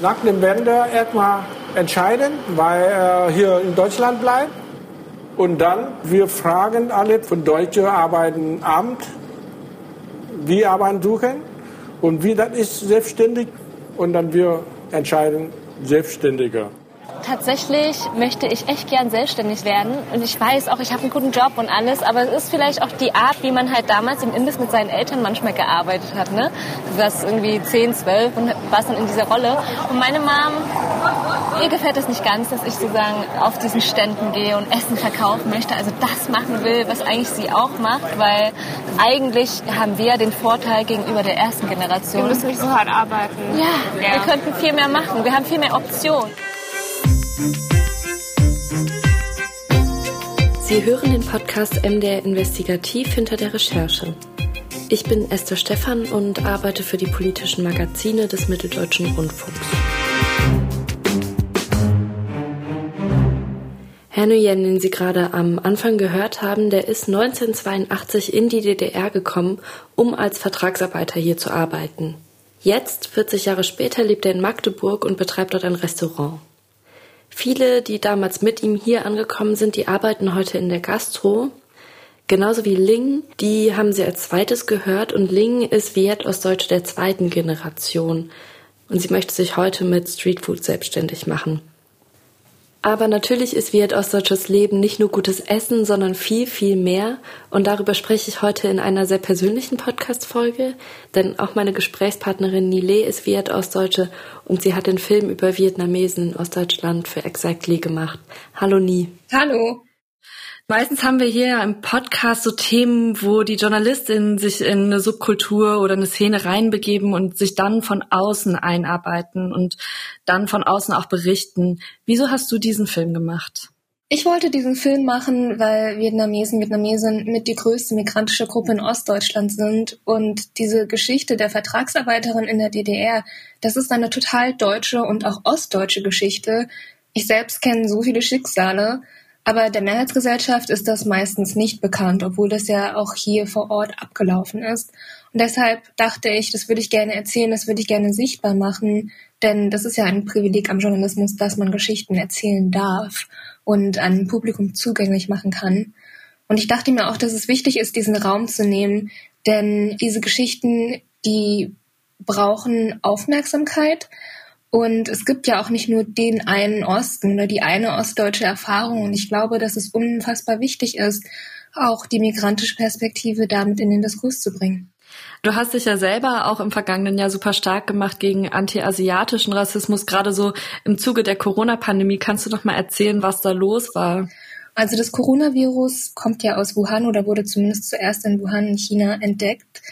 nach dem Wende erstmal entscheiden, weil er hier in Deutschland bleibt. Und dann, wir fragen alle von Deutsche Arbeitenamt, wie Arbeit suchen und wie das ist selbstständig. Und dann wir entscheiden selbstständiger tatsächlich möchte ich echt gern selbstständig werden. Und ich weiß auch, ich habe einen guten Job und alles, aber es ist vielleicht auch die Art, wie man halt damals im Imbiss mit seinen Eltern manchmal gearbeitet hat. Ne? Du warst irgendwie 10, 12 und warst dann in dieser Rolle. Und meine Mom, ihr gefällt es nicht ganz, dass ich sozusagen auf diesen Ständen gehe und Essen verkaufen möchte. Also das machen will, was eigentlich sie auch macht, weil eigentlich haben wir den Vorteil gegenüber der ersten Generation. Wir müssen nicht so hart arbeiten. Ja, ja. wir könnten viel mehr machen. Wir haben viel mehr Optionen. Sie hören den Podcast MDR Investigativ hinter der Recherche. Ich bin Esther Stephan und arbeite für die politischen Magazine des Mitteldeutschen Rundfunks. Herr Nguyen, den Sie gerade am Anfang gehört haben, der ist 1982 in die DDR gekommen, um als Vertragsarbeiter hier zu arbeiten. Jetzt, 40 Jahre später, lebt er in Magdeburg und betreibt dort ein Restaurant. Viele, die damals mit ihm hier angekommen sind, die arbeiten heute in der Gastro. Genauso wie Ling, die haben sie als zweites gehört und Ling ist Viet-Ostdeutsche der zweiten Generation und sie möchte sich heute mit Streetfood selbstständig machen. Aber natürlich ist Viet Ostdeutsches Leben nicht nur gutes Essen, sondern viel, viel mehr. Und darüber spreche ich heute in einer sehr persönlichen Podcast-Folge, denn auch meine Gesprächspartnerin Nile ist Viet Ostdeutsche und sie hat den Film über Vietnamesen in Ostdeutschland für Exactly gemacht. Hallo Nie. Hallo. Meistens haben wir hier im Podcast so Themen, wo die Journalistinnen sich in eine Subkultur oder eine Szene reinbegeben und sich dann von außen einarbeiten und dann von außen auch berichten. Wieso hast du diesen Film gemacht? Ich wollte diesen Film machen, weil Vietnamesen, Vietnamesen mit die größte migrantische Gruppe in Ostdeutschland sind und diese Geschichte der Vertragsarbeiterin in der DDR, das ist eine total deutsche und auch ostdeutsche Geschichte. Ich selbst kenne so viele Schicksale, aber der Mehrheitsgesellschaft ist das meistens nicht bekannt, obwohl das ja auch hier vor Ort abgelaufen ist. Und deshalb dachte ich, das würde ich gerne erzählen, das würde ich gerne sichtbar machen, denn das ist ja ein Privileg am Journalismus, dass man Geschichten erzählen darf und einem Publikum zugänglich machen kann. Und ich dachte mir auch, dass es wichtig ist, diesen Raum zu nehmen, denn diese Geschichten, die brauchen Aufmerksamkeit und es gibt ja auch nicht nur den einen Osten oder die eine ostdeutsche Erfahrung. Und ich glaube, dass es unfassbar wichtig ist, auch die migrantische Perspektive damit in den Diskurs zu bringen. Du hast dich ja selber auch im vergangenen Jahr super stark gemacht gegen anti-asiatischen Rassismus, gerade so im Zuge der Corona-Pandemie. Kannst du noch mal erzählen, was da los war? Also das Coronavirus kommt ja aus Wuhan oder wurde zumindest zuerst in Wuhan in China entdeckt.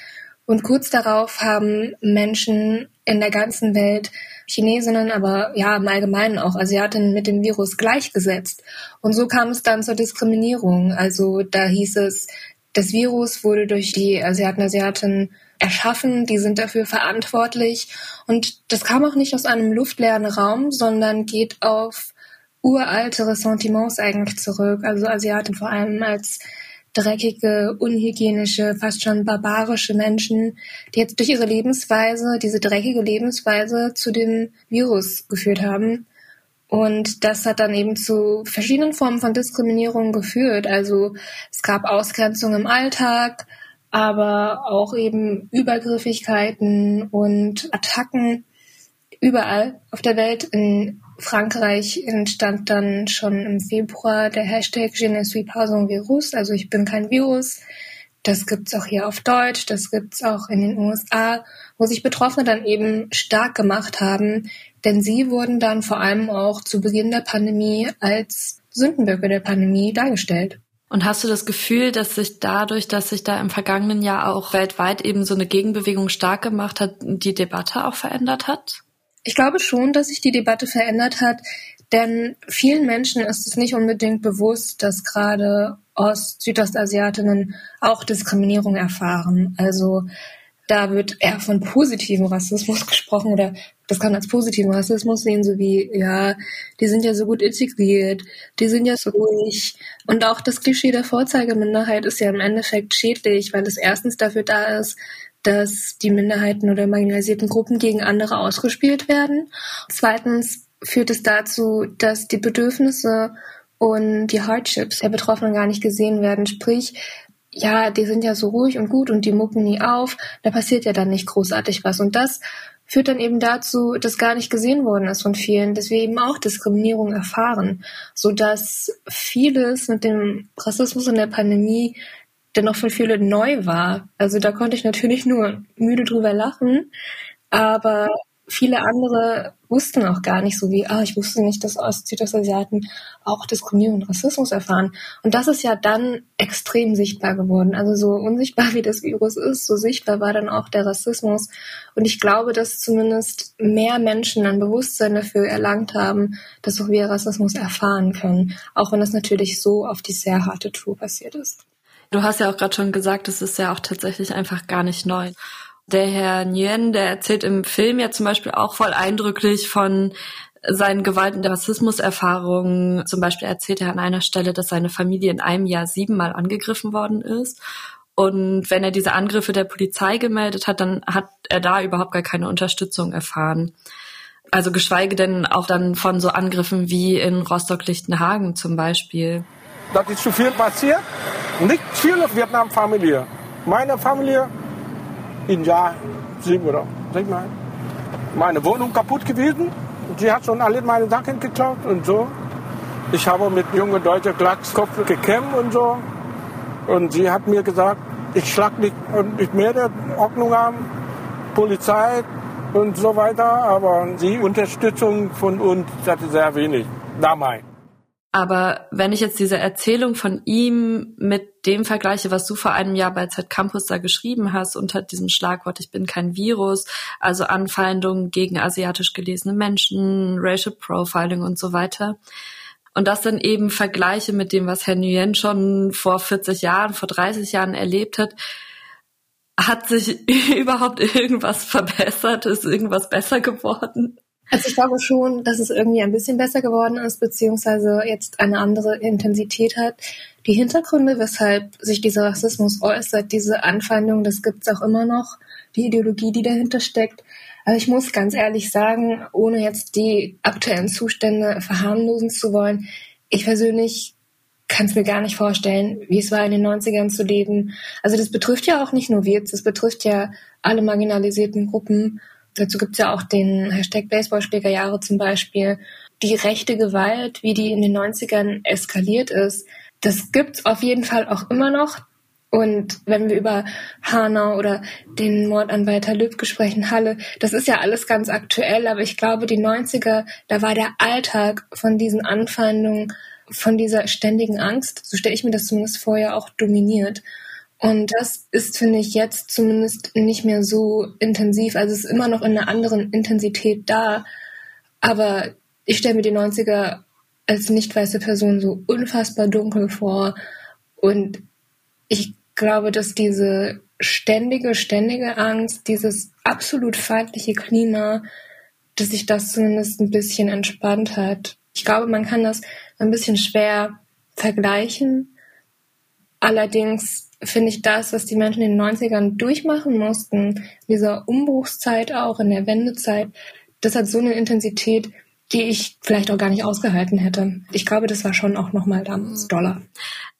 Und kurz darauf haben Menschen in der ganzen Welt Chinesinnen, aber ja, im Allgemeinen auch Asiatinnen mit dem Virus gleichgesetzt. Und so kam es dann zur Diskriminierung. Also da hieß es, das Virus wurde durch die Asiaten, Asiatinnen erschaffen, die sind dafür verantwortlich. Und das kam auch nicht aus einem luftleeren Raum, sondern geht auf uralte Ressentiments eigentlich zurück. Also Asiaten vor allem als dreckige, unhygienische, fast schon barbarische Menschen, die jetzt durch ihre Lebensweise, diese dreckige Lebensweise zu dem Virus geführt haben. Und das hat dann eben zu verschiedenen Formen von Diskriminierung geführt. Also es gab Ausgrenzung im Alltag, aber auch eben Übergriffigkeiten und Attacken überall auf der Welt. In Frankreich entstand dann schon im Februar der Hashtag Je ne suis pas un virus, also ich bin kein Virus. Das gibt's auch hier auf Deutsch, das gibt's auch in den USA, wo sich Betroffene dann eben stark gemacht haben, denn sie wurden dann vor allem auch zu Beginn der Pandemie als Sündenböcke der Pandemie dargestellt. Und hast du das Gefühl, dass sich dadurch, dass sich da im vergangenen Jahr auch weltweit eben so eine Gegenbewegung stark gemacht hat, die Debatte auch verändert hat? Ich glaube schon, dass sich die Debatte verändert hat, denn vielen Menschen ist es nicht unbedingt bewusst, dass gerade Ost-, Südostasiatinnen auch Diskriminierung erfahren. Also da wird eher von positivem Rassismus gesprochen oder das kann als positiven Rassismus sehen, so wie, ja, die sind ja so gut integriert, die sind ja so ruhig. Und auch das Klischee der Vorzeigeminderheit ist ja im Endeffekt schädlich, weil es erstens dafür da ist, dass die Minderheiten oder marginalisierten Gruppen gegen andere ausgespielt werden. Zweitens führt es dazu, dass die Bedürfnisse und die Hardships der Betroffenen gar nicht gesehen werden. Sprich, ja, die sind ja so ruhig und gut und die mucken nie auf, da passiert ja dann nicht großartig was. Und das führt dann eben dazu, dass gar nicht gesehen worden ist von vielen, dass wir eben auch Diskriminierung erfahren, so dass vieles mit dem Rassismus in der Pandemie dennoch für viele neu war. Also da konnte ich natürlich nur müde drüber lachen, aber viele andere wussten auch gar nicht so wie, ah, ich wusste nicht, dass Ost Südostasiaten auch Diskriminierung und Rassismus erfahren. Und das ist ja dann extrem sichtbar geworden. Also so unsichtbar wie das Virus ist, so sichtbar war dann auch der Rassismus. Und ich glaube, dass zumindest mehr Menschen ein Bewusstsein dafür erlangt haben, dass auch wir Rassismus erfahren können. Auch wenn das natürlich so auf die sehr harte Tour passiert ist. Du hast ja auch gerade schon gesagt, es ist ja auch tatsächlich einfach gar nicht neu. Der Herr Nguyen, der erzählt im Film ja zum Beispiel auch voll eindrücklich von seinen Gewalt- und Rassismuserfahrungen. Zum Beispiel erzählt er an einer Stelle, dass seine Familie in einem Jahr siebenmal angegriffen worden ist. Und wenn er diese Angriffe der Polizei gemeldet hat, dann hat er da überhaupt gar keine Unterstützung erfahren. Also geschweige denn auch dann von so Angriffen wie in Rostock-Lichtenhagen zum Beispiel. Das ist zu viel passiert. Nicht viele Vietnam-Familie. Meine Familie im Jahr sieben oder sechsmal. Meine Wohnung kaputt gewesen. Sie hat schon alle meine Sachen geklaut und so. Ich habe mit jungen deutschen Glatzkopf gekämpft und so. Und sie hat mir gesagt, ich schlag nicht und ich werde Ordnung haben, Polizei und so weiter. Aber die Unterstützung von uns hatte sehr wenig damals. Aber wenn ich jetzt diese Erzählung von ihm mit dem vergleiche, was du vor einem Jahr bei Z Campus da geschrieben hast, unter diesem Schlagwort Ich bin kein Virus, also Anfeindungen gegen asiatisch gelesene Menschen, Racial Profiling und so weiter. Und das dann eben vergleiche mit dem, was Herr Nguyen schon vor 40 Jahren, vor 30 Jahren erlebt hat, hat sich überhaupt irgendwas verbessert? Ist irgendwas besser geworden? Also ich glaube schon, dass es irgendwie ein bisschen besser geworden ist, beziehungsweise jetzt eine andere Intensität hat. Die Hintergründe, weshalb sich dieser Rassismus äußert, diese Anfeindung, das gibt's auch immer noch, die Ideologie, die dahinter steckt. Aber ich muss ganz ehrlich sagen, ohne jetzt die aktuellen Zustände verharmlosen zu wollen, ich persönlich kann es mir gar nicht vorstellen, wie es war in den 90ern zu leben. Also das betrifft ja auch nicht nur wir, das betrifft ja alle marginalisierten Gruppen. Dazu gibt es ja auch den Hashtag Baseballschlägerjahre zum Beispiel. Die rechte Gewalt, wie die in den 90ern eskaliert ist, das gibt's auf jeden Fall auch immer noch. Und wenn wir über Hanau oder den Mord an Walter Lübcke sprechen, Halle, das ist ja alles ganz aktuell, aber ich glaube, die 90er, da war der Alltag von diesen Anfeindungen, von dieser ständigen Angst, so stelle ich mir das zumindest vorher auch dominiert. Und das ist, finde ich, jetzt zumindest nicht mehr so intensiv. Also es ist immer noch in einer anderen Intensität da. Aber ich stelle mir die 90er als nicht weiße Person so unfassbar dunkel vor. Und ich glaube, dass diese ständige, ständige Angst, dieses absolut feindliche Klima, dass sich das zumindest ein bisschen entspannt hat. Ich glaube, man kann das ein bisschen schwer vergleichen. Allerdings finde ich das, was die Menschen in den 90ern durchmachen mussten, in dieser Umbruchszeit auch, in der Wendezeit, das hat so eine Intensität, die ich vielleicht auch gar nicht ausgehalten hätte. Ich glaube, das war schon auch nochmal damals doller.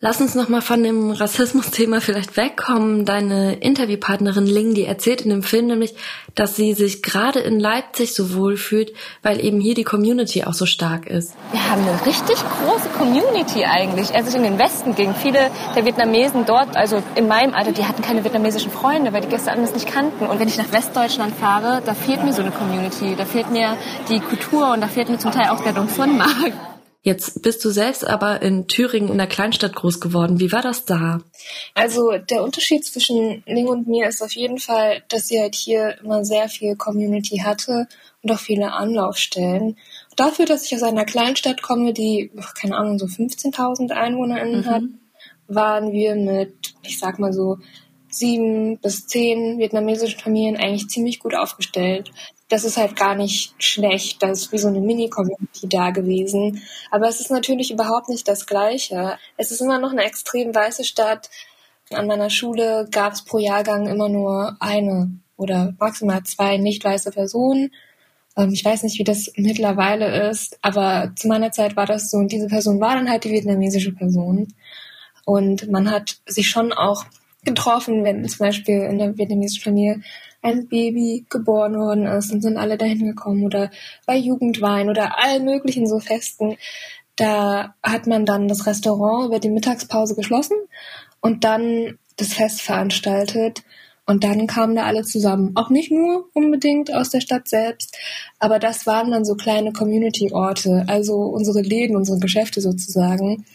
Lass uns nochmal von dem Rassismus-Thema vielleicht wegkommen. Deine Interviewpartnerin Ling, die erzählt in dem Film nämlich, dass sie sich gerade in Leipzig so wohl fühlt, weil eben hier die Community auch so stark ist. Wir haben eine richtig große Community eigentlich. Als ich in den Westen ging, viele der Vietnamesen dort, also in meinem Alter, die hatten keine vietnamesischen Freunde, weil die Gäste anders nicht kannten. Und wenn ich nach Westdeutschland fahre, da fehlt mir so eine Community. Da fehlt mir die Kultur und da fehlt mir zum Teil auch der Dong Son Markt. Jetzt bist du selbst aber in Thüringen in der Kleinstadt groß geworden. Wie war das da? Also der Unterschied zwischen Ling und mir ist auf jeden Fall, dass sie halt hier immer sehr viel Community hatte und auch viele Anlaufstellen. Dafür, dass ich aus einer Kleinstadt komme, die, keine Ahnung, so 15.000 EinwohnerInnen mhm. hat, waren wir mit, ich sag mal so, sieben bis zehn vietnamesischen Familien eigentlich ziemlich gut aufgestellt das ist halt gar nicht schlecht. Das ist wie so eine Mini-Community da gewesen. Aber es ist natürlich überhaupt nicht das Gleiche. Es ist immer noch eine extrem weiße Stadt. An meiner Schule gab es pro Jahrgang immer nur eine oder maximal zwei nicht weiße Personen. Ähm, ich weiß nicht, wie das mittlerweile ist, aber zu meiner Zeit war das so. Und diese Person war dann halt die vietnamesische Person. Und man hat sich schon auch getroffen, wenn zum Beispiel in der vietnamesischen Familie ein Baby geboren worden ist und sind alle dahin gekommen oder bei Jugendwein oder allen möglichen so Festen. Da hat man dann das Restaurant über die Mittagspause geschlossen und dann das Fest veranstaltet. Und dann kamen da alle zusammen. Auch nicht nur unbedingt aus der Stadt selbst, aber das waren dann so kleine Community-Orte, also unsere Läden, unsere Geschäfte sozusagen.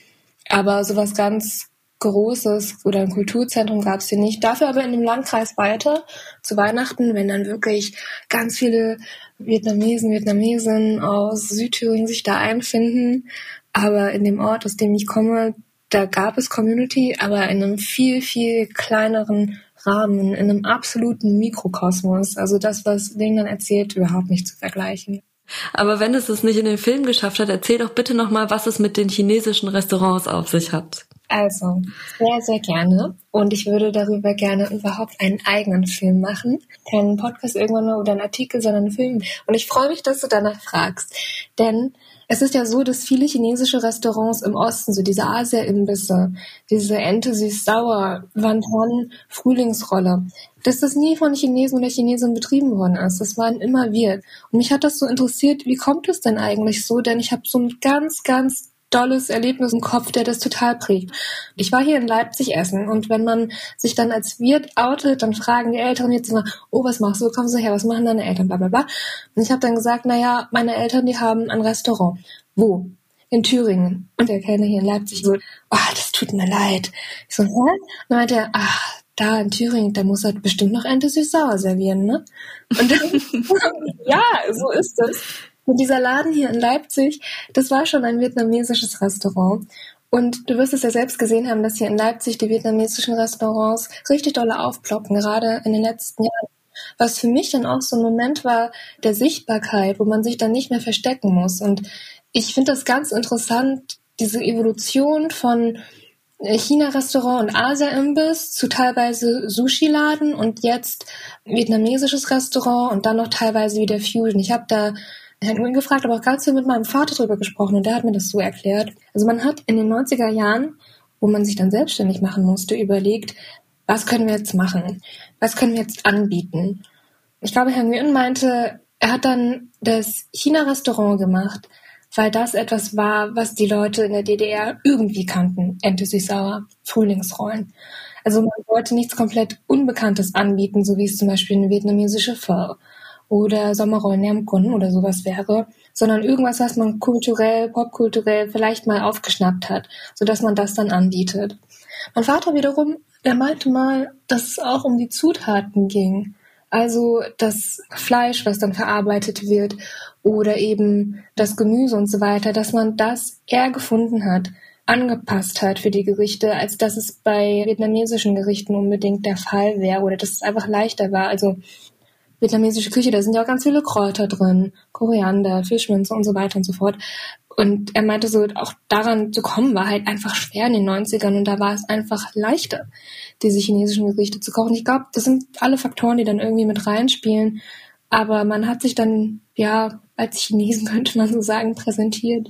Aber sowas ganz Großes oder ein Kulturzentrum gab es hier nicht. Dafür aber in dem Landkreis weiter zu Weihnachten, wenn dann wirklich ganz viele Vietnamesen, Vietnamesen aus Südthüringen sich da einfinden. Aber in dem Ort, aus dem ich komme, da gab es Community, aber in einem viel, viel kleineren Rahmen, in einem absoluten Mikrokosmos. Also das, was Ding dann erzählt, überhaupt nicht zu vergleichen. Aber wenn es es nicht in den Film geschafft hat, erzähl doch bitte nochmal, was es mit den chinesischen Restaurants auf sich hat. Also, sehr, sehr gerne. Und ich würde darüber gerne überhaupt einen eigenen Film machen. Keinen Podcast irgendwann oder einen Artikel, sondern einen Film. Und ich freue mich, dass du danach fragst. Denn es ist ja so, dass viele chinesische Restaurants im Osten, so diese Asia-Imbisse, diese Ente süß-sauer, Wandhon, Frühlingsrolle, dass das nie von Chinesen oder Chinesen betrieben worden ist. Das waren immer wir. Und mich hat das so interessiert, wie kommt es denn eigentlich so? Denn ich habe so ein ganz, ganz dolles Erlebnis im Kopf, der das total prägt. Ich war hier in Leipzig essen und wenn man sich dann als Wirt outet, dann fragen die Eltern jetzt immer, oh, was machst du, wo kommst du her, was machen deine Eltern, bla bla bla. Und ich habe dann gesagt, naja, meine Eltern, die haben ein Restaurant. Wo? In Thüringen. Und der Kellner hier in Leipzig so, oh, das tut mir leid. Ich so, hä? Und dann meinte er, ach, da in Thüringen, da muss er bestimmt noch Ente süß-sauer servieren, ne? Und dann, ja, so ist es. Und dieser Laden hier in Leipzig, das war schon ein vietnamesisches Restaurant. Und du wirst es ja selbst gesehen haben, dass hier in Leipzig die vietnamesischen Restaurants richtig dolle aufploppen, gerade in den letzten Jahren. Was für mich dann auch so ein Moment war der Sichtbarkeit, wo man sich dann nicht mehr verstecken muss. Und ich finde das ganz interessant, diese Evolution von China-Restaurant und Asia-Imbiss zu teilweise Sushi-Laden und jetzt vietnamesisches Restaurant und dann noch teilweise wieder Fusion. Ich habe da Herrn Nguyen gefragt, aber auch ganz viel mit meinem Vater drüber gesprochen und der hat mir das so erklärt. Also man hat in den 90er Jahren, wo man sich dann selbstständig machen musste, überlegt, was können wir jetzt machen? Was können wir jetzt anbieten? Ich glaube, Herr Nguyen meinte, er hat dann das China-Restaurant gemacht, weil das etwas war, was die Leute in der DDR irgendwie kannten. Ente süß-sauer, Frühlingsrollen. Also man wollte nichts komplett Unbekanntes anbieten, so wie es zum Beispiel eine vietnamesische Pho oder Sommerrollen Nermkunden oder sowas wäre, sondern irgendwas, was man kulturell, popkulturell vielleicht mal aufgeschnappt hat, sodass man das dann anbietet. Mein Vater wiederum, der meinte mal, dass es auch um die Zutaten ging. Also das Fleisch, was dann verarbeitet wird oder eben das Gemüse und so weiter, dass man das eher gefunden hat, angepasst hat für die Gerichte, als dass es bei vietnamesischen Gerichten unbedingt der Fall wäre oder dass es einfach leichter war. Also vietnamesische Küche, da sind ja auch ganz viele Kräuter drin, Koriander, Fischminze und so weiter und so fort. Und er meinte so, auch daran zu kommen war halt einfach schwer in den 90ern und da war es einfach leichter, diese chinesischen Gerichte zu kochen. Ich glaube, das sind alle Faktoren, die dann irgendwie mit reinspielen. Aber man hat sich dann, ja, als Chinesen könnte man so sagen, präsentiert.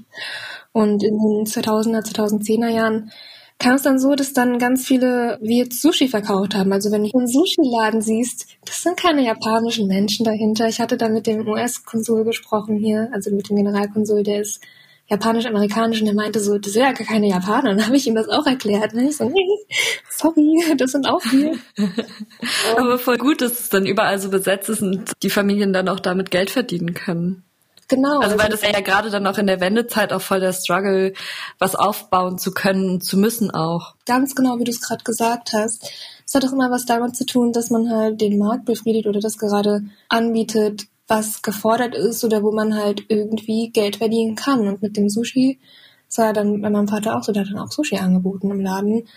Und in den 2000er, 2010er Jahren kam es dann so, dass dann ganz viele jetzt Sushi verkauft haben. Also wenn du einen Sushi-Laden siehst, das sind keine japanischen Menschen dahinter. Ich hatte da mit dem US-Konsul gesprochen hier, also mit dem Generalkonsul, der ist japanisch-amerikanisch und der meinte so, das sind ja gar keine Japaner. Und dann habe ich ihm das auch erklärt. Ne? Ich so, nee, sorry, das sind auch wir. Aber voll gut, dass es dann überall so besetzt ist und die Familien dann auch damit Geld verdienen können. Genau. Also weil das ja gerade dann auch in der Wendezeit auch voll der Struggle, was aufbauen zu können, zu müssen auch. Ganz genau, wie du es gerade gesagt hast. Es hat auch immer was damit zu tun, dass man halt den Markt befriedigt oder das gerade anbietet, was gefordert ist oder wo man halt irgendwie Geld verdienen kann. Und mit dem Sushi, das war dann bei meinem Vater auch so, der hat dann auch Sushi angeboten im Laden,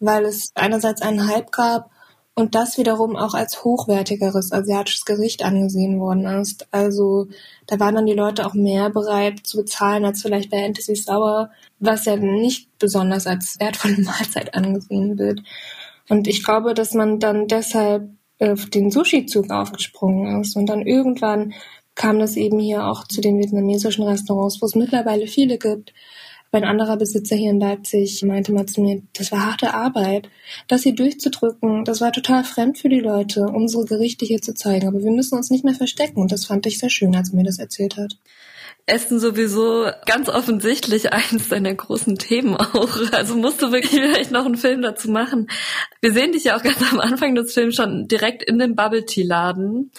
weil es einerseits einen Hype gab und das wiederum auch als hochwertigeres asiatisches Gericht angesehen worden ist. Also da waren dann die Leute auch mehr bereit zu bezahlen als vielleicht bei Fantasy Sauer, was ja nicht besonders als wertvolle Mahlzeit angesehen wird. Und ich glaube, dass man dann deshalb auf den Sushi-Zug aufgesprungen ist. Und dann irgendwann kam das eben hier auch zu den vietnamesischen Restaurants, wo es mittlerweile viele gibt. Aber ein anderer Besitzer hier in Leipzig meinte mal zu mir, das war harte Arbeit. Das hier durchzudrücken, das war total fremd für die Leute, unsere Gerichte hier zu zeigen. Aber wir müssen uns nicht mehr verstecken. Und das fand ich sehr schön, als er mir das erzählt hat. Essen sowieso ganz offensichtlich eins deiner großen Themen auch. Also musst du wirklich vielleicht noch einen Film dazu machen. Wir sehen dich ja auch ganz am Anfang des Films schon direkt in dem Bubble Tea Laden,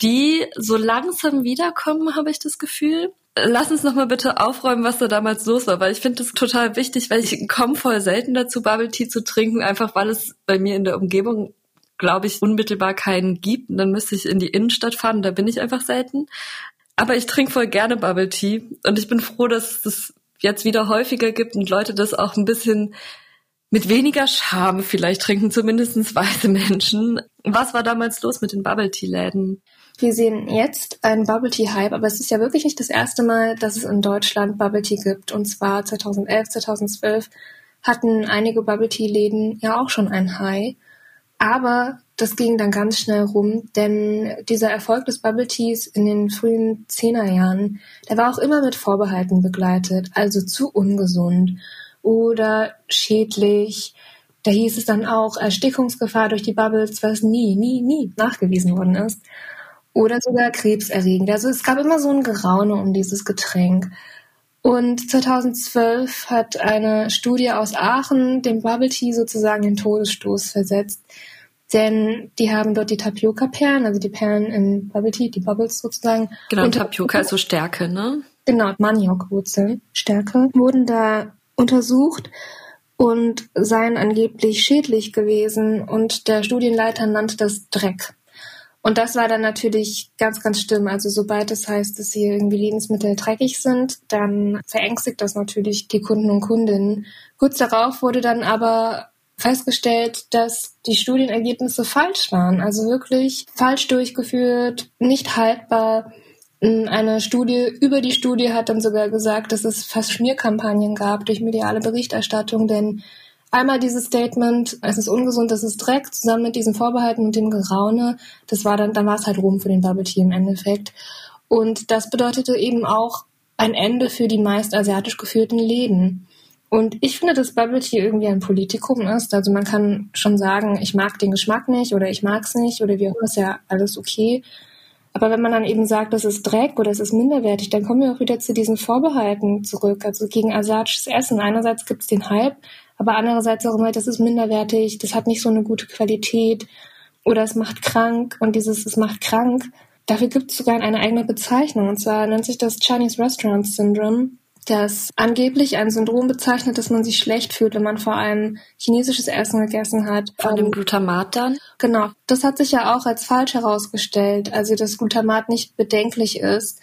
die so langsam wiederkommen, habe ich das Gefühl. Lass uns noch mal bitte aufräumen, was da damals los war, weil ich finde das total wichtig, weil ich komme voll selten dazu, Bubble Tea zu trinken, einfach weil es bei mir in der Umgebung glaube ich, unmittelbar keinen gibt. Und dann müsste ich in die Innenstadt fahren, da bin ich einfach selten. Aber ich trinke voll gerne Bubble Tea und ich bin froh, dass es das jetzt wieder häufiger gibt und Leute das auch ein bisschen mit weniger Scham vielleicht trinken, zumindest weiße Menschen. Was war damals los mit den Bubble Tea Läden? Wir sehen jetzt einen Bubble Tea Hype, aber es ist ja wirklich nicht das erste Mal, dass es in Deutschland Bubble Tea gibt. Und zwar 2011, 2012 hatten einige Bubble Tea Läden ja auch schon ein High. Aber das ging dann ganz schnell rum, denn dieser Erfolg des Bubble Teas in den frühen Zehnerjahren, der war auch immer mit Vorbehalten begleitet, also zu ungesund oder schädlich. Da hieß es dann auch Erstickungsgefahr durch die Bubbles, was nie, nie, nie nachgewiesen worden ist. Oder sogar krebserregend. Also es gab immer so ein Geraune um dieses Getränk. Und 2012 hat eine Studie aus Aachen dem Bubble Tea sozusagen den Todesstoß versetzt. Denn die haben dort die Tapioca-Perlen, also die Perlen im Bubble Tea, die Bubbles sozusagen. Genau, und Tapioca ist so Stärke, ne? Genau, Maniokwurzeln, Stärke, wurden da untersucht und seien angeblich schädlich gewesen und der Studienleiter nannte das Dreck. Und das war dann natürlich ganz, ganz schlimm. Also sobald es heißt, dass hier irgendwie Lebensmittel dreckig sind, dann verängstigt das natürlich die Kunden und Kundinnen. Kurz darauf wurde dann aber festgestellt, dass die Studienergebnisse falsch waren. Also wirklich falsch durchgeführt, nicht haltbar. Eine Studie über die Studie hat dann sogar gesagt, dass es fast Schmierkampagnen gab durch mediale Berichterstattung, denn einmal dieses Statement, es ist ungesund, es ist Dreck, zusammen mit diesen Vorbehalten und dem Geraune, das war dann, dann war es halt rum für den Bubble Tea im Endeffekt. Und das bedeutete eben auch ein Ende für die meist asiatisch geführten Läden. Und ich finde, dass Bubble Tea irgendwie ein Politikum ist. Also man kann schon sagen, ich mag den Geschmack nicht oder ich mag es nicht oder wie auch immer, ist ja alles okay. Aber wenn man dann eben sagt, das ist Dreck oder es ist minderwertig, dann kommen wir auch wieder zu diesen Vorbehalten zurück. Also gegen asiatisches Essen. Einerseits gibt es den Hype, aber andererseits auch immer, das ist minderwertig, das hat nicht so eine gute Qualität oder es macht krank und dieses es macht krank, dafür gibt es sogar eine eigene Bezeichnung. Und zwar nennt sich das Chinese Restaurant Syndrome das angeblich ein Syndrom bezeichnet, dass man sich schlecht fühlt, wenn man vor allem chinesisches Essen gegessen hat. Von dem Glutamat dann? Genau. Das hat sich ja auch als falsch herausgestellt. Also, dass Glutamat nicht bedenklich ist.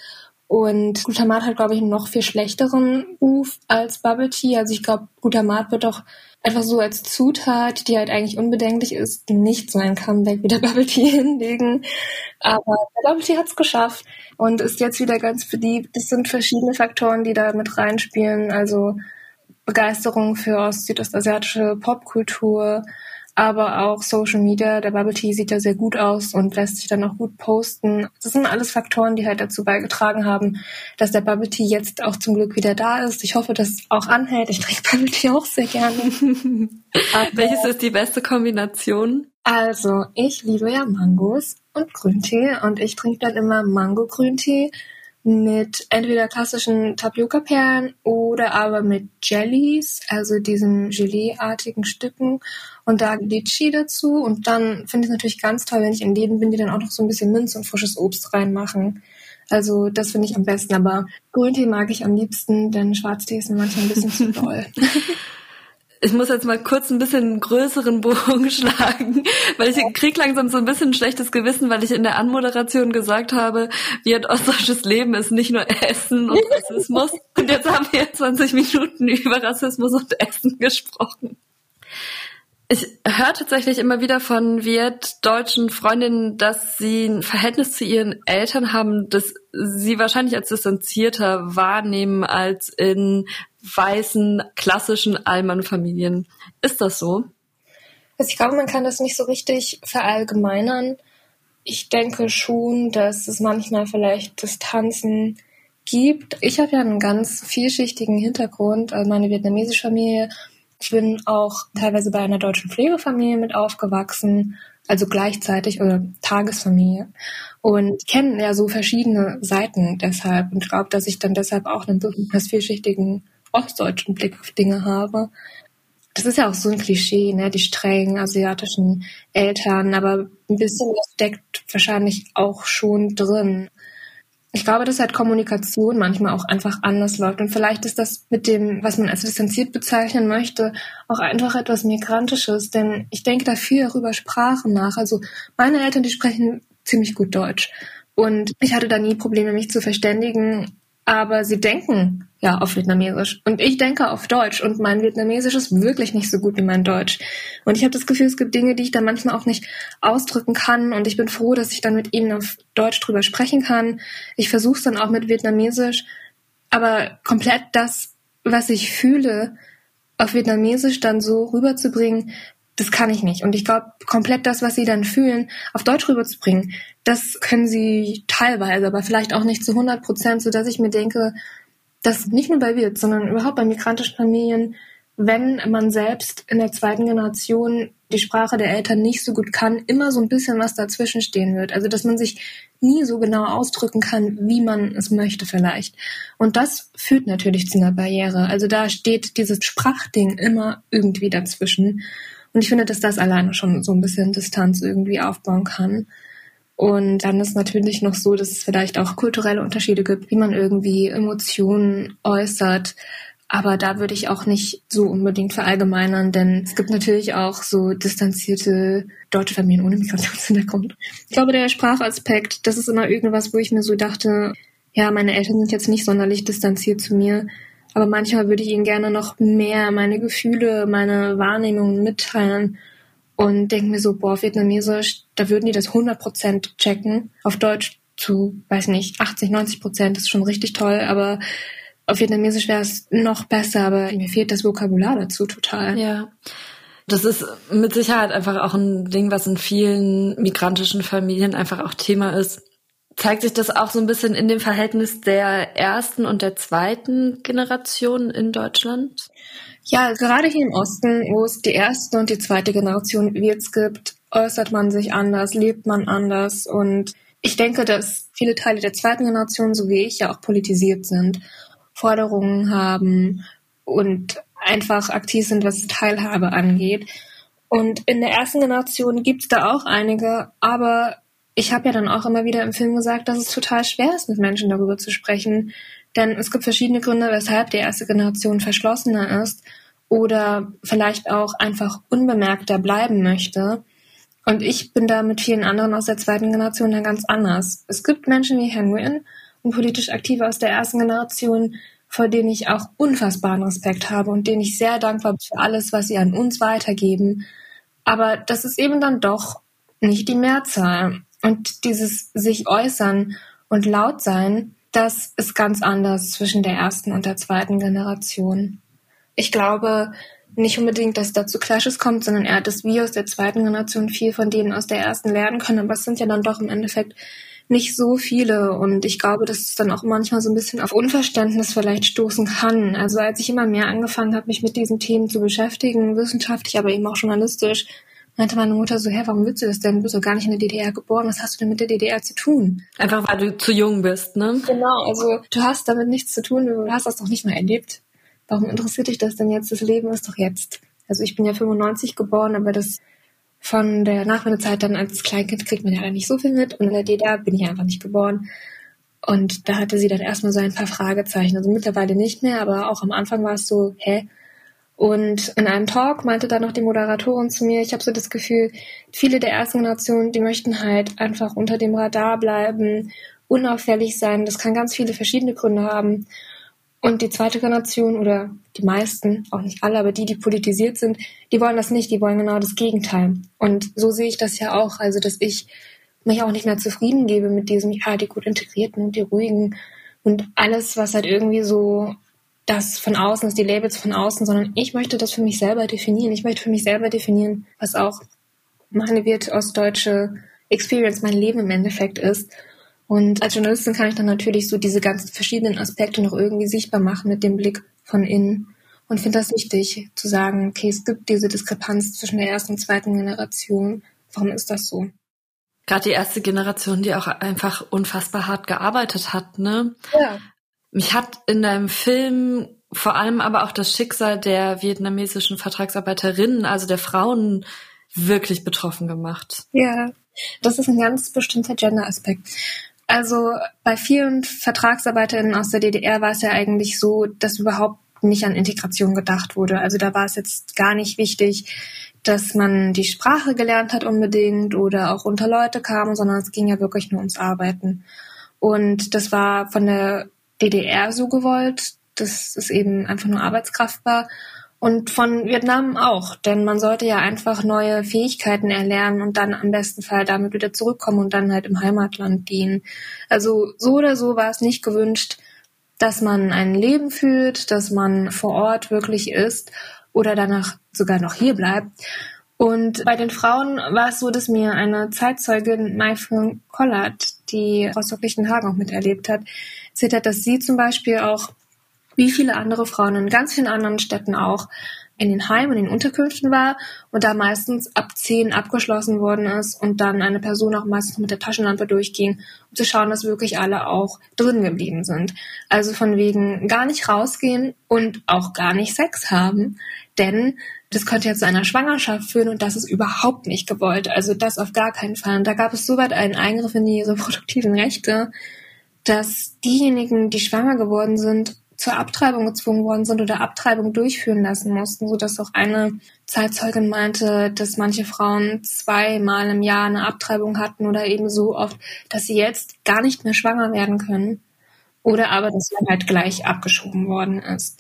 Und Glutamat hat, glaube ich, einen noch viel schlechteren Ruf als Bubble Tea. Also ich glaube, Glutamat wird auch einfach so als Zutat, die halt eigentlich unbedenklich ist, nicht so ein Comeback wie der Bubble Tea hinlegen. Aber der Bubble Tea hat es geschafft und ist jetzt wieder ganz beliebt. Es sind verschiedene Faktoren, die da mit reinspielen. Also Begeisterung für ost-südostasiatische Popkultur, aber auch Social Media. Der Bubble Tea sieht ja sehr gut aus und lässt sich dann auch gut posten. Das sind alles Faktoren, die halt dazu beigetragen haben, dass der Bubble Tea jetzt auch zum Glück wieder da ist. Ich hoffe, dass es auch anhält. Ich trinke Bubble Tea auch sehr gerne. Welches ist die beste Kombination? Also, ich liebe ja Mangos und Grüntee und ich trinke dann immer Mango-Grüntee mit entweder klassischen Tapioca-Perlen oder aber mit Jellies, also diesen Gelee-artigen Stücken und da Litchi dazu. Und dann finde ich es natürlich ganz toll, wenn ich in Läden bin, die dann auch noch so ein bisschen Minz und frisches Obst reinmachen. Also das finde ich am besten, aber Grüntee mag ich am liebsten, denn Schwarztee ist mir manchmal ein bisschen zu doll. ich muss jetzt mal kurz ein bisschen größeren Bogen schlagen, weil ich krieg langsam so ein bisschen ein schlechtes Gewissen, weil ich in der Anmoderation gesagt habe, wie ein ostdeutsches Leben ist nicht nur Essen und Rassismus. Und jetzt haben wir 20 Minuten über Rassismus und Essen gesprochen. Ich höre tatsächlich immer wieder von Wirt-deutschen Freundinnen, dass sie ein Verhältnis zu ihren Eltern haben, das sie wahrscheinlich als distanzierter wahrnehmen als in weißen, klassischen Allmann-Familien. Ist das so? Also ich glaube, man kann das nicht so richtig verallgemeinern. Ich denke schon, dass es manchmal vielleicht Distanzen gibt. Ich habe ja einen ganz vielschichtigen Hintergrund, also meine vietnamesische Familie. Ich bin auch teilweise bei einer deutschen Pflegefamilie mit aufgewachsen, also gleichzeitig oder Tagesfamilie und kenne ja so verschiedene Seiten deshalb und glaube, dass ich dann deshalb auch einen besonders vielschichtigen ostdeutschen Blick auf Dinge habe das ist ja auch so ein Klischee, ne, die strengen asiatischen Eltern, aber ein bisschen was steckt wahrscheinlich auch schon drin. Ich glaube, dass halt Kommunikation manchmal auch einfach anders läuft. Und vielleicht ist das mit dem, was man als distanziert bezeichnen möchte, auch einfach etwas Migrantisches. Denn ich denke da viel darüber Sprachen nach. Also meine Eltern, die sprechen ziemlich gut Deutsch. Und ich hatte da nie Probleme, mich zu verständigen aber sie denken ja auf Vietnamesisch und ich denke auf Deutsch und mein Vietnamesisch ist wirklich nicht so gut wie mein Deutsch. Und ich habe das Gefühl, es gibt Dinge, die ich dann manchmal auch nicht ausdrücken kann und ich bin froh, dass ich dann mit ihnen auf Deutsch drüber sprechen kann. Ich versuche es dann auch mit Vietnamesisch, aber komplett das, was ich fühle, auf Vietnamesisch dann so rüberzubringen, das kann ich nicht. Und ich glaube, komplett das, was sie dann fühlen, auf Deutsch rüberzubringen, das können sie teilweise, aber vielleicht auch nicht zu 100 Prozent, so dass ich mir denke, dass nicht nur bei Wirt, sondern überhaupt bei migrantischen Familien, wenn man selbst in der zweiten Generation die Sprache der Eltern nicht so gut kann, immer so ein bisschen was dazwischen stehen wird. Also, dass man sich nie so genau ausdrücken kann, wie man es möchte vielleicht. Und das führt natürlich zu einer Barriere. Also da steht dieses Sprachding immer irgendwie dazwischen. Und ich finde, dass das alleine schon so ein bisschen Distanz irgendwie aufbauen kann. Und dann ist natürlich noch so, dass es vielleicht auch kulturelle Unterschiede gibt, wie man irgendwie Emotionen äußert. Aber da würde ich auch nicht so unbedingt verallgemeinern, denn es gibt natürlich auch so distanzierte deutsche Familien ohne Migrationshintergrund. Ich glaube, der Sprachaspekt, das ist immer irgendwas, wo ich mir so dachte, ja, meine Eltern sind jetzt nicht sonderlich distanziert zu mir. Aber manchmal würde ich ihnen gerne noch mehr meine Gefühle, meine Wahrnehmungen mitteilen und denke mir so, boah, Vietnamesisch, da würden die das 100% checken. Auf Deutsch zu, weiß nicht, 80, 90 Prozent ist schon richtig toll, aber auf Vietnamesisch wäre es noch besser, aber mir fehlt das Vokabular dazu total. Ja. Das ist mit Sicherheit einfach auch ein Ding, was in vielen migrantischen Familien einfach auch Thema ist zeigt sich das auch so ein bisschen in dem Verhältnis der ersten und der zweiten Generation in Deutschland? Ja, gerade hier im Osten, wo es die erste und die zweite Generation Wirts gibt, äußert man sich anders, lebt man anders und ich denke, dass viele Teile der zweiten Generation, so wie ich, ja auch politisiert sind, Forderungen haben und einfach aktiv sind, was Teilhabe angeht. Und in der ersten Generation gibt es da auch einige, aber ich habe ja dann auch immer wieder im Film gesagt, dass es total schwer ist, mit Menschen darüber zu sprechen. Denn es gibt verschiedene Gründe, weshalb die erste Generation verschlossener ist oder vielleicht auch einfach unbemerkter bleiben möchte. Und ich bin da mit vielen anderen aus der zweiten Generation dann ganz anders. Es gibt Menschen wie Nguyen und politisch Aktive aus der ersten Generation, vor denen ich auch unfassbaren Respekt habe und denen ich sehr dankbar bin für alles, was sie an uns weitergeben. Aber das ist eben dann doch nicht die Mehrzahl. Und dieses sich äußern und laut sein, das ist ganz anders zwischen der ersten und der zweiten Generation. Ich glaube nicht unbedingt, dass es dazu Clashes kommt, sondern eher, dass wir aus der zweiten Generation viel von denen aus der ersten lernen können. Aber es sind ja dann doch im Endeffekt nicht so viele. Und ich glaube, dass es dann auch manchmal so ein bisschen auf Unverständnis vielleicht stoßen kann. Also als ich immer mehr angefangen habe, mich mit diesen Themen zu beschäftigen, wissenschaftlich, aber eben auch journalistisch, meinte meine Mutter so, hä, warum willst du das denn? Du bist doch gar nicht in der DDR geboren. Was hast du denn mit der DDR zu tun? Einfach weil du zu jung bist, ne? Genau, also du hast damit nichts zu tun. Du hast das doch nicht mal erlebt. Warum interessiert dich das denn jetzt? Das Leben ist doch jetzt. Also ich bin ja 95 geboren, aber das von der Nachwendezeit dann als Kleinkind kriegt man ja nicht so viel mit. Und in der DDR bin ich einfach nicht geboren. Und da hatte sie dann erstmal so ein paar Fragezeichen. Also mittlerweile nicht mehr, aber auch am Anfang war es so, hä, und in einem Talk meinte dann noch die Moderatorin zu mir, ich habe so das Gefühl, viele der ersten Generation, die möchten halt einfach unter dem Radar bleiben, unauffällig sein. Das kann ganz viele verschiedene Gründe haben. Und die zweite Generation oder die meisten, auch nicht alle, aber die, die politisiert sind, die wollen das nicht, die wollen genau das Gegenteil. Und so sehe ich das ja auch, also dass ich mich auch nicht mehr zufrieden gebe mit diesem, ja, die gut integrierten und die ruhigen und alles, was halt irgendwie so das von außen ist, die Labels von außen, sondern ich möchte das für mich selber definieren. Ich möchte für mich selber definieren, was auch meine wird ostdeutsche Experience, mein Leben im Endeffekt ist. Und als Journalistin kann ich dann natürlich so diese ganzen verschiedenen Aspekte noch irgendwie sichtbar machen mit dem Blick von innen. Und finde das wichtig, zu sagen, okay, es gibt diese Diskrepanz zwischen der ersten und zweiten Generation. Warum ist das so? Gerade die erste Generation, die auch einfach unfassbar hart gearbeitet hat, ne? Ja. Mich hat in deinem Film vor allem aber auch das Schicksal der vietnamesischen Vertragsarbeiterinnen, also der Frauen, wirklich betroffen gemacht. Ja, das ist ein ganz bestimmter Gender-Aspekt. Also bei vielen VertragsarbeiterInnen aus der DDR war es ja eigentlich so, dass überhaupt nicht an Integration gedacht wurde. Also da war es jetzt gar nicht wichtig, dass man die Sprache gelernt hat unbedingt oder auch unter Leute kam, sondern es ging ja wirklich nur ums Arbeiten. Und das war von der DDR so gewollt, dass es eben einfach nur Arbeitskraft war. Und von Vietnam auch, denn man sollte ja einfach neue Fähigkeiten erlernen und dann am besten Fall damit wieder zurückkommen und dann halt im Heimatland dienen. Also so oder so war es nicht gewünscht, dass man ein Leben führt, dass man vor Ort wirklich ist oder danach sogar noch hier bleibt. Und bei den Frauen war es so, dass mir eine Zeitzeugin, Maifung Kollert, die Rostock Lichtenhagen auch miterlebt hat, erzählt hat, dass sie zum Beispiel auch wie viele andere Frauen in ganz vielen anderen Städten auch in den Heimen, in den Unterkünften war und da meistens ab zehn abgeschlossen worden ist und dann eine Person auch meistens mit der Taschenlampe durchging, um zu schauen, dass wirklich alle auch drin geblieben sind. Also von wegen gar nicht rausgehen und auch gar nicht Sex haben, denn das könnte ja zu einer Schwangerschaft führen und das ist überhaupt nicht gewollt. Also das auf gar keinen Fall. Und da gab es soweit einen Eingriff in die reproduktiven Rechte, dass diejenigen, die schwanger geworden sind, zur Abtreibung gezwungen worden sind oder Abtreibung durchführen lassen mussten, so dass auch eine Zeitzeugin meinte, dass manche Frauen zweimal im Jahr eine Abtreibung hatten oder eben so oft, dass sie jetzt gar nicht mehr schwanger werden können oder aber, dass man halt gleich abgeschoben worden ist.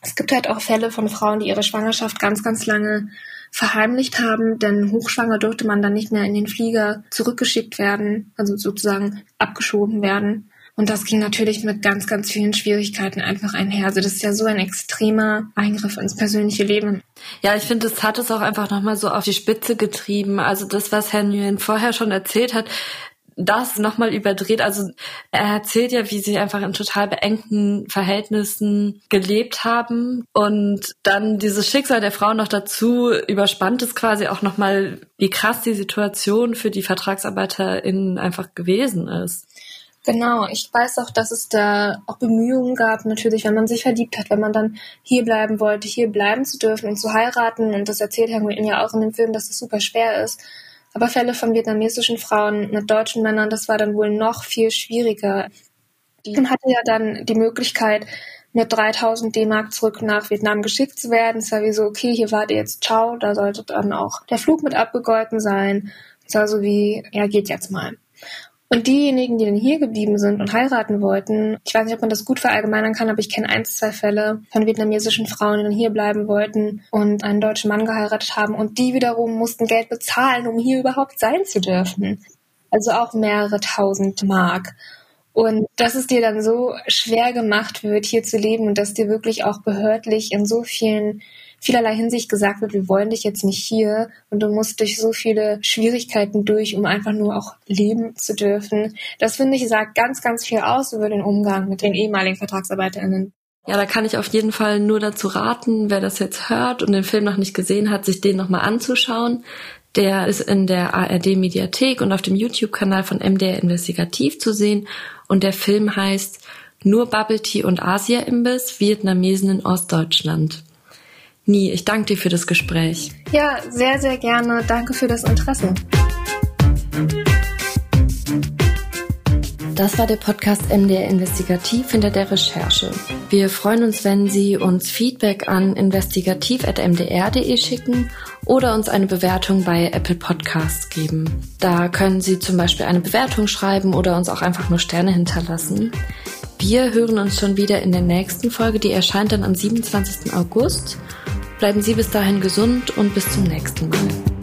Es gibt halt auch Fälle von Frauen, die ihre Schwangerschaft ganz, ganz lange verheimlicht haben, denn hochschwanger durfte man dann nicht mehr in den Flieger zurückgeschickt werden, also sozusagen abgeschoben werden. Und das ging natürlich mit ganz, ganz vielen Schwierigkeiten einfach einher. Also das ist ja so ein extremer Eingriff ins persönliche Leben. Ja, ich finde, es hat es auch einfach nochmal so auf die Spitze getrieben. Also das, was Herr Nguyen vorher schon erzählt hat, das nochmal überdreht. Also er erzählt ja, wie sie einfach in total beengten Verhältnissen gelebt haben und dann dieses Schicksal der Frau noch dazu überspannt es quasi auch nochmal, wie krass die Situation für die VertragsarbeiterInnen einfach gewesen ist. Genau, ich weiß auch, dass es da auch Bemühungen gab, natürlich, wenn man sich verliebt hat, wenn man dann hier bleiben wollte, hier bleiben zu dürfen und zu heiraten. Und das erzählt Herr Nguyen ja auch in dem Film, dass das super schwer ist. Aber Fälle von vietnamesischen Frauen mit deutschen Männern, das war dann wohl noch viel schwieriger. Man hatte ja dann die Möglichkeit, mit 3000 D-Mark zurück nach Vietnam geschickt zu werden. Es war wie so, okay, hier wart ihr jetzt, ciao, da sollte dann auch der Flug mit abgegolten sein. Es war so wie, ja, geht jetzt mal. Und diejenigen, die dann hier geblieben sind und heiraten wollten, ich weiß nicht, ob man das gut verallgemeinern kann, aber ich kenne ein, zwei Fälle von vietnamesischen Frauen, die dann hier bleiben wollten und einen deutschen Mann geheiratet haben und die wiederum mussten Geld bezahlen, um hier überhaupt sein zu dürfen. Also auch mehrere tausend Mark. Und dass es dir dann so schwer gemacht wird, hier zu leben und dass dir wirklich auch behördlich in so vielen vielerlei Hinsicht gesagt wird, wir wollen dich jetzt nicht hier und du musst durch so viele Schwierigkeiten durch, um einfach nur auch leben zu dürfen. Das finde ich sagt ganz, ganz viel aus über den Umgang mit den ehemaligen VertragsarbeiterInnen. Ja, da kann ich auf jeden Fall nur dazu raten, wer das jetzt hört und den Film noch nicht gesehen hat, sich den nochmal anzuschauen. Der ist in der ARD Mediathek und auf dem YouTube-Kanal von MDR Investigativ zu sehen und der Film heißt Nur Bubble Tea und Asia-Imbiss, Vietnamesen in Ostdeutschland. Nie, ich danke dir für das Gespräch. Ja, sehr, sehr gerne. Danke für das Interesse. Das war der Podcast MDR Investigativ hinter der Recherche. Wir freuen uns, wenn Sie uns Feedback an investigativ.mdr.de schicken oder uns eine Bewertung bei Apple Podcasts geben. Da können Sie zum Beispiel eine Bewertung schreiben oder uns auch einfach nur Sterne hinterlassen. Wir hören uns schon wieder in der nächsten Folge, die erscheint dann am 27. August. Bleiben Sie bis dahin gesund und bis zum nächsten Mal.